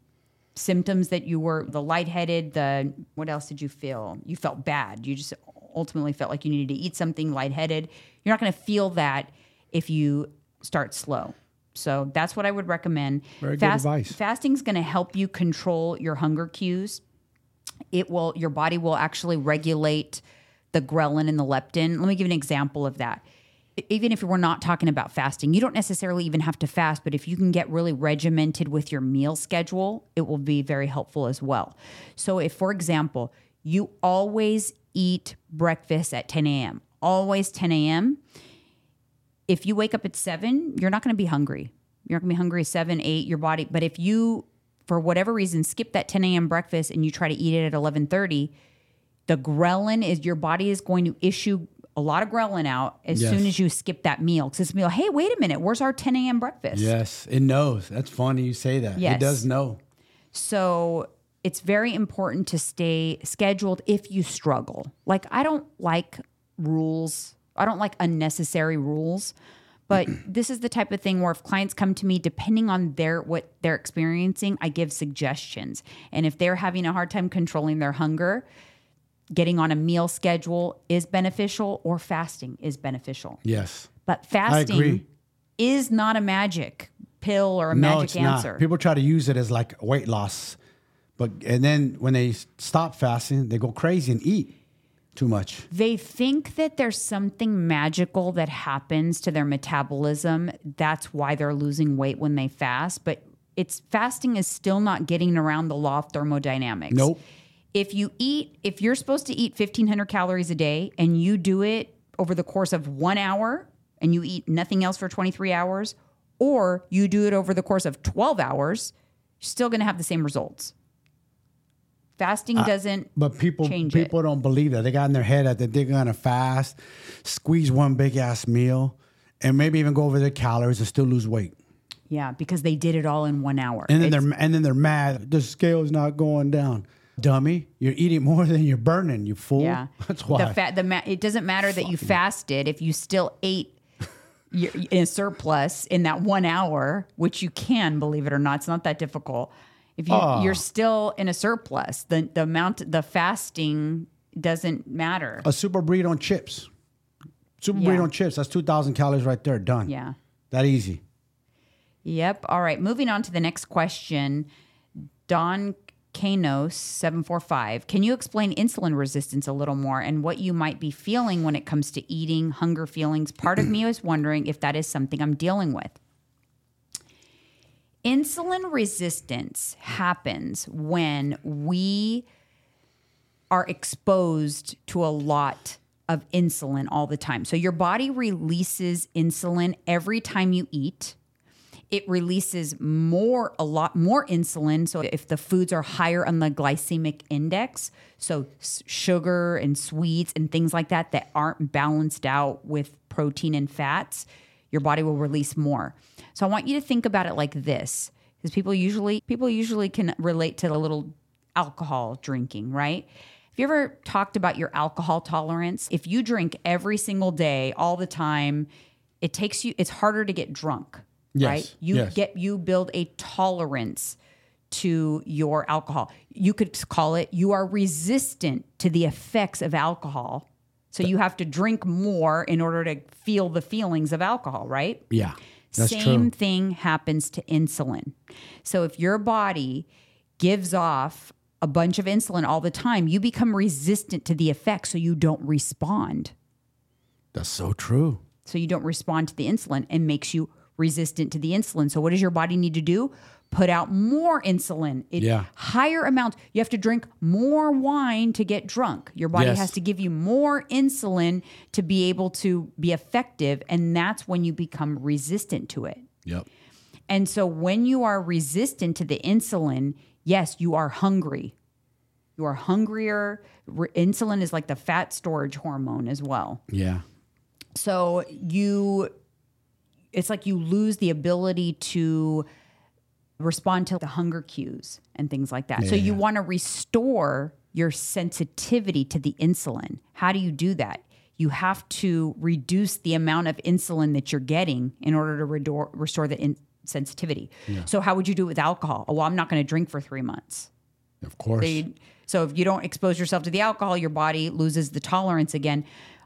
symptoms that you were the lightheaded, the what else did you feel? You felt bad. You just ultimately felt like you needed to eat something lightheaded. You're not going to feel that if you start slow. So that's what I would recommend. Very good advice. Fasting is going to help you control your hunger cues it will your body will actually regulate the ghrelin and the leptin. Let me give an example of that. Even if we're not talking about fasting, you don't necessarily even have to fast, but if you can get really regimented with your meal schedule, it will be very helpful as well. So, if, for example, you always eat breakfast at 10 a.m., always 10 a.m., if you wake up at seven, you're not going to be hungry. You're not going to be hungry seven, eight, your body. But if you, for whatever reason, skip that 10 a.m. breakfast and you try to eat it at 11:30, the ghrelin is your body is going to issue a lot of ghrelin out as Yes. soon as you skip that meal. Because it's like, hey, wait a minute, where's our 10 a.m. breakfast? Yes. It knows. That's funny you say that. Yes. It does know. So it's very important to stay scheduled if you struggle. Like, I don't like rules, I don't like unnecessary rules. But (clears throat) this is the type of thing where if clients come to me, depending on their what they're experiencing, I give suggestions. And if they're having a hard time controlling their hunger, getting on a meal schedule is beneficial or fasting is beneficial. Yes. But fasting is not a magic pill or a no, magic it's answer. not. People try to use it as like weight loss, but and then when they stop fasting, they go crazy and eat too much. they think that there's something magical that happens to their metabolism. That's why they're losing weight when they fast. But it's fasting is still not getting around the law of thermodynamics. Nope. If you eat, if you're supposed to eat 1500 calories a day and you do it over the course of one hour and you eat nothing else for 23 hours, or you do it over the course of 12 hours, you're still going to have the same results. Fasting doesn't But people Change it. people don't believe that. They got in their head that they're gonna fast, squeeze one big ass meal, and maybe even go over their calories and still lose weight. Yeah, because they did it all in one hour. And then It's- they're and then they're mad. The scale's not going down. Dummy, you're eating more than you're burning. You fool. yeah, (laughs) That's why. the fat. The ma- it doesn't matter that you fasted if you still ate (laughs) you're in a surplus in that one hour, which you can believe it or not. It's not that difficult. If you Ah. you're still in a surplus, the the amount the fasting doesn't matter. a super breed on chips. Super Yeah. burrito and chips. That's two thousand calories right there. Done. Yeah. That easy. Yep. All right. Moving on to the next question. Don Kanos seven four five. Can you explain insulin resistance a little more and what you might be feeling when it comes to eating, hunger feelings? Part of me is wondering if that is something I'm dealing with. Insulin resistance happens when we are exposed to a lot of insulin all the time. So your body releases insulin every time you eat. It releases more, a lot more insulin. So if the foods are higher on the glycemic index, so sugar and sweets and things like that that aren't balanced out with protein and fats, your body will release more. So I want you to think about it like this because people usually people usually can relate to a little alcohol drinking, right? Have you ever talked about your alcohol tolerance? If you drink every single day, all the time, it takes you it's harder to get drunk, Yes, right? You yes. get you build a tolerance to your alcohol. You could call it you are resistant to the effects of alcohol. So you have to drink more in order to feel the feelings of alcohol, right? Yeah. That's Same true. thing happens to insulin. So if your body gives off a bunch of insulin all the time, you become resistant to the effect so you don't respond. That's so true. So you don't respond to the insulin and makes you resistant to the insulin. So what does your body need to do? Put out more insulin. It, Yeah. Higher amounts. You have to drink more wine to get drunk. Your body Yes. has to give you more insulin to be able to be effective. And that's when you become resistant to it. Yep. And so when you are resistant to the insulin, yes, you are hungry. You are hungrier. Re- insulin is like the fat storage hormone as well. Yeah. So you it's like you lose the ability to respond to the hunger cues and things like that. So you want to restore your sensitivity to the insulin. How do you do that? You have to reduce the amount of insulin that you're getting in order to redor- restore the in- sensitivity. So how would you do it with alcohol? Oh, well, I'm not going to drink for 3 months. Of course. They- so if you don't expose yourself to the alcohol, your body loses the tolerance again.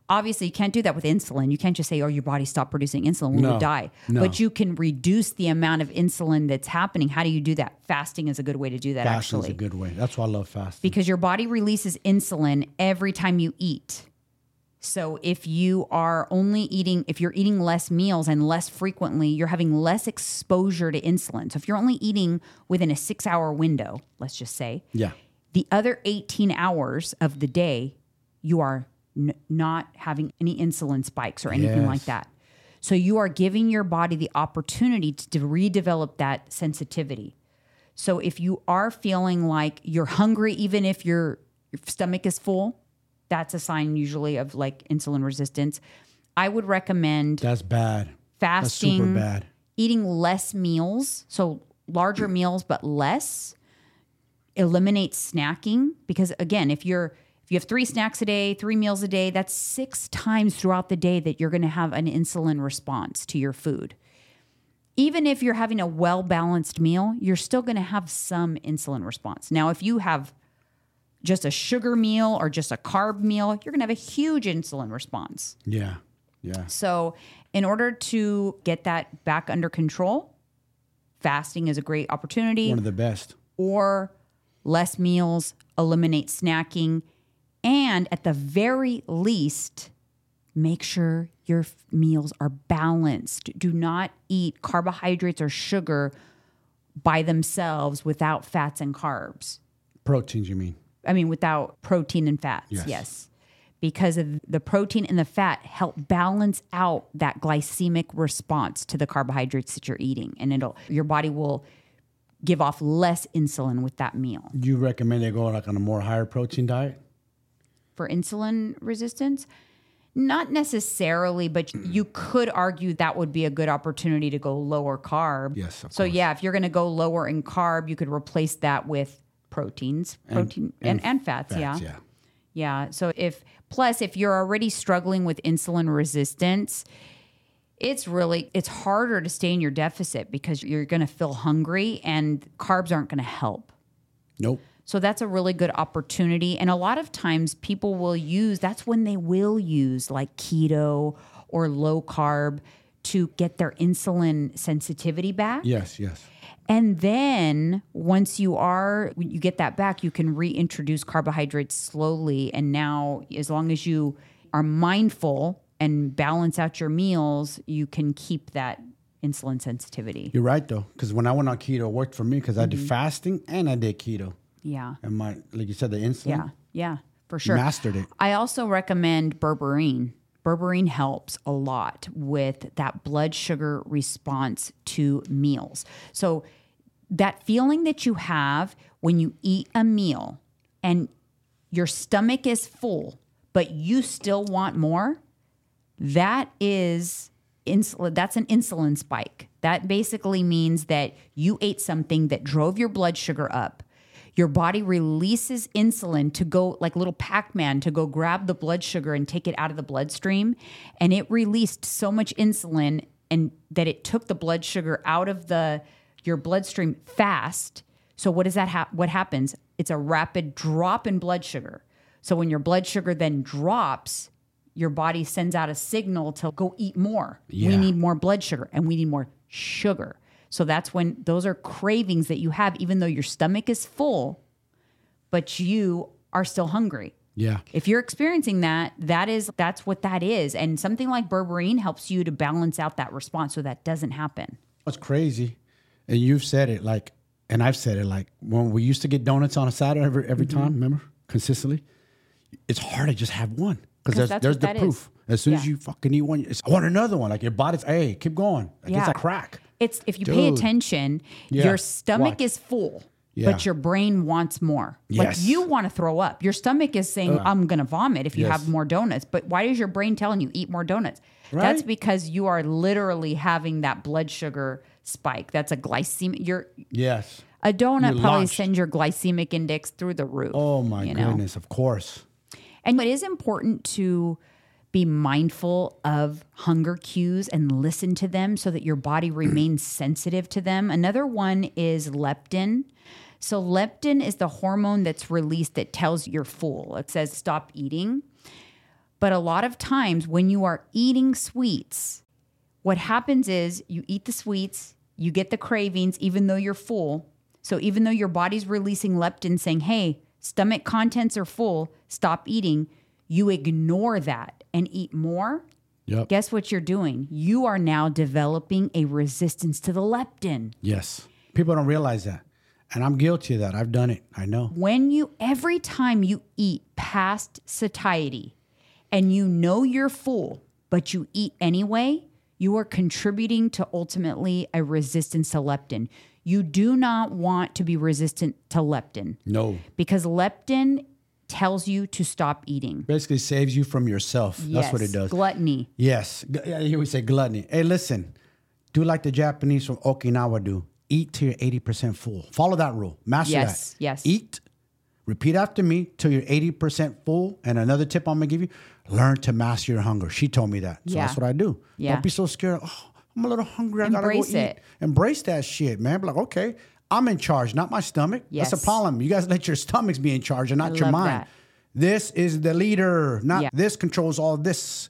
Obviously, you can't do that with insulin. You can't just say, "Oh, your body stopped producing insulin; we No, would die." no. But you can reduce the amount of insulin that's happening. How do you do that? Fasting is a good way to do that. Fasting's actually, a good way. That's why I love fasting. because your body releases insulin every time you eat. So if you are only eating, if you're eating less meals and less frequently, you're having less exposure to insulin. So if you're only eating within a six hour window, let's just say, yeah. the other 18 hours of the day, you are n- not having any insulin spikes or anything like that. So you are giving your body the opportunity to, to redevelop that sensitivity. So if you are feeling like you're hungry, even if your, your stomach is full, that's a sign usually of like insulin resistance. I would recommend That's bad. That's fasting, super bad. eating less meals, so larger meals but less. Eliminate snacking because again, if you're if you have three snacks a day, three meals a day, that's six times throughout the day that you're going to have an insulin response to your food. Even if you're having a well balanced meal, you're still going to have some insulin response. Now, if you have just a sugar meal or just a carb meal, you're going to have a huge insulin response. Yeah. Yeah. So, in order to get that back under control, fasting is a great opportunity, One of the best. or less meals, eliminate snacking, and at the very least, make sure your f- meals are balanced. Do not eat carbohydrates or sugar by themselves without fats and carbs. Proteins, you mean? I mean, without protein and fats. Yes. Yes. Because of the protein and the fat help balance out that glycemic response to the carbohydrates that you're eating. And it'll your body will give off less insulin with that meal. Do you recommend they go like on a more higher protein diet? For insulin resistance, not necessarily, but mm. you could argue that would be a good opportunity to go lower carb. Yes, so course. yeah, if you're going to go lower in carb, you could replace that with proteins, protein and, and, fats, yeah. Yeah. Yeah. So if plus if you're already struggling with insulin resistance, it's really it's harder to stay in your deficit because you're going to feel hungry and carbs aren't going to help. Nope. So that's a really good opportunity and a lot of times people will use that's when they will use like keto or low carb to get their insulin sensitivity back. Yes, yes. And then once you are, you get that back, you can reintroduce carbohydrates slowly. And now, as long as you are mindful and balance out your meals, you can keep that insulin sensitivity. You're right though, because when I went on keto, it worked for me because I did Mm-hmm. fasting and I did keto, Yeah. and my like you said, the insulin Yeah. Yeah. For sure. mastered it. I also recommend berberine. Berberine helps a lot with that blood sugar response to meals. So, that feeling that you have when you eat a meal and your stomach is full, but you still want more, that is insulin that's an insulin spike that basically means that you ate something that drove your blood sugar up your body releases insulin to go like little pac-man to go grab the blood sugar and take it out of the bloodstream. And it released so much insulin and that it took the blood sugar out of the your bloodstream fast. So what does that ha- what happens? It's a rapid drop in blood sugar. So when your blood sugar then drops your body sends out a signal to go eat more. We need more blood sugar and we need more sugar. So that's when those are cravings that you have, even though your stomach is full, but you are still hungry. Yeah, If you're experiencing that, that is that's what that is. And something like berberine helps you to balance out that response so that doesn't happen. That's crazy, and you've said it like, and I've said it like when we used to get donuts on a Saturday every every Mm-hmm. time. Remember consistently, it's hard to just have one because there's there's the that is. proof. As soon as you fucking eat one, it's, I want another one. Like your body's, hey, keep going. Like Yeah. it's a crack. It's if you pay attention, Yeah. your stomach Watch. is full, Yeah. but your brain wants more. Like you want to throw up. Your stomach is saying, uh. "I'm going to vomit" if you Yes. have more donuts. But why is your brain telling you eat more donuts? That's because you are literally having that blood sugar spike. That's a glycemic. Your Yes. a donut You're probably launched. sends your glycemic index through the roof. Oh my you know? goodness! Of course. And it is important to be mindful of hunger cues and listen to them so that your body (clears throat) remains sensitive to them. Another one is leptin. So, leptin is the hormone that's released that tells you're full. It says stop eating. But a lot of times when you are eating sweets, what happens is you eat the sweets, you get the cravings, even though you're full. So even though your body's releasing leptin saying, hey, stomach contents are full, stop eating, you ignore that and eat more. Yep. Guess what you're doing? You are now developing a resistance to the leptin. Yes. People don't realize that. And I'm guilty of that. I've done it. I know. When you, every time you eat past satiety and you know you're full, but you eat anyway, you are contributing to ultimately a resistance to leptin. You do not want to be resistant to leptin No. because leptin tells you to stop eating. Basically saves you from yourself. That's what it does. Gluttony. Yes. Yeah, Here we say gluttony. Hey, listen. Do like the Japanese from Okinawa do. Eat till you're 80% full. Follow that rule. Master Yes, that. yes. Eat. Repeat after me till you're 80% full. And another tip I'm going to give you learn to master your hunger. She told me that. So Yeah. that's what I do. Yeah. Don't be so scared. Oh, I'm a little hungry. I gotta Embrace go eat. it. Embrace that shit, man. Be like, okay, I'm in charge, not my stomach. That's a problem. You guys let your stomachs be in charge and not your mind. that. This is the leader, not Yeah. this controls all this.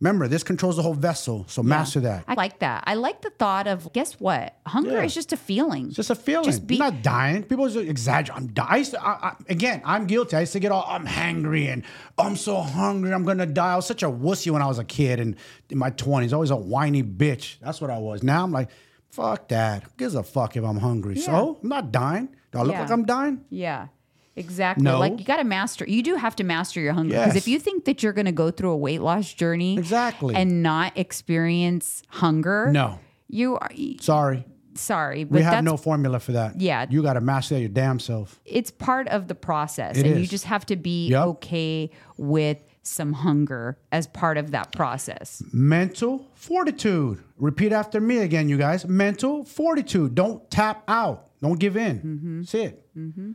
Remember, this controls the whole vessel. So master that. I like that. I like the thought of guess what? Hunger Yeah. is just a feeling. It's just a feeling. Just be- You're not dying. People just exaggerate. I'm dying. I used to- I- I- again, I'm guilty. I used to get all, I'm hangry and I'm so hungry. I'm gonna die. I was such a wussy when I was a kid and in my 20s. Always a whiny bitch. That's what I was. Now I'm like, fuck that. Who gives a fuck if I'm hungry? So I'm not dying. Do I look Yeah. like I'm dying? Yeah. Exactly. No. Like you got to master. You do have to master your hunger because Yes. if you think that you're going to go through a weight loss journey Exactly. and not experience hunger, No. you are Sorry. sorry, but We have no formula for that. Yeah. You got to master your damn self. it's part of the process, It and you just have to be Yep. okay with some hunger as part of that process. Mental fortitude. Repeat after me again, you guys. Mental fortitude. Don't tap out. Don't give in. Mm-hmm. That's it.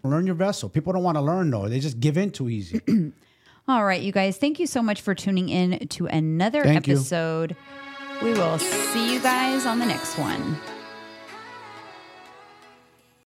Learn your vessel. People don't want to learn though. They just give in too easy. (clears throat) All right, you guys, thank you so much for tuning in to another Thank you. episode. We will see you guys on the next one.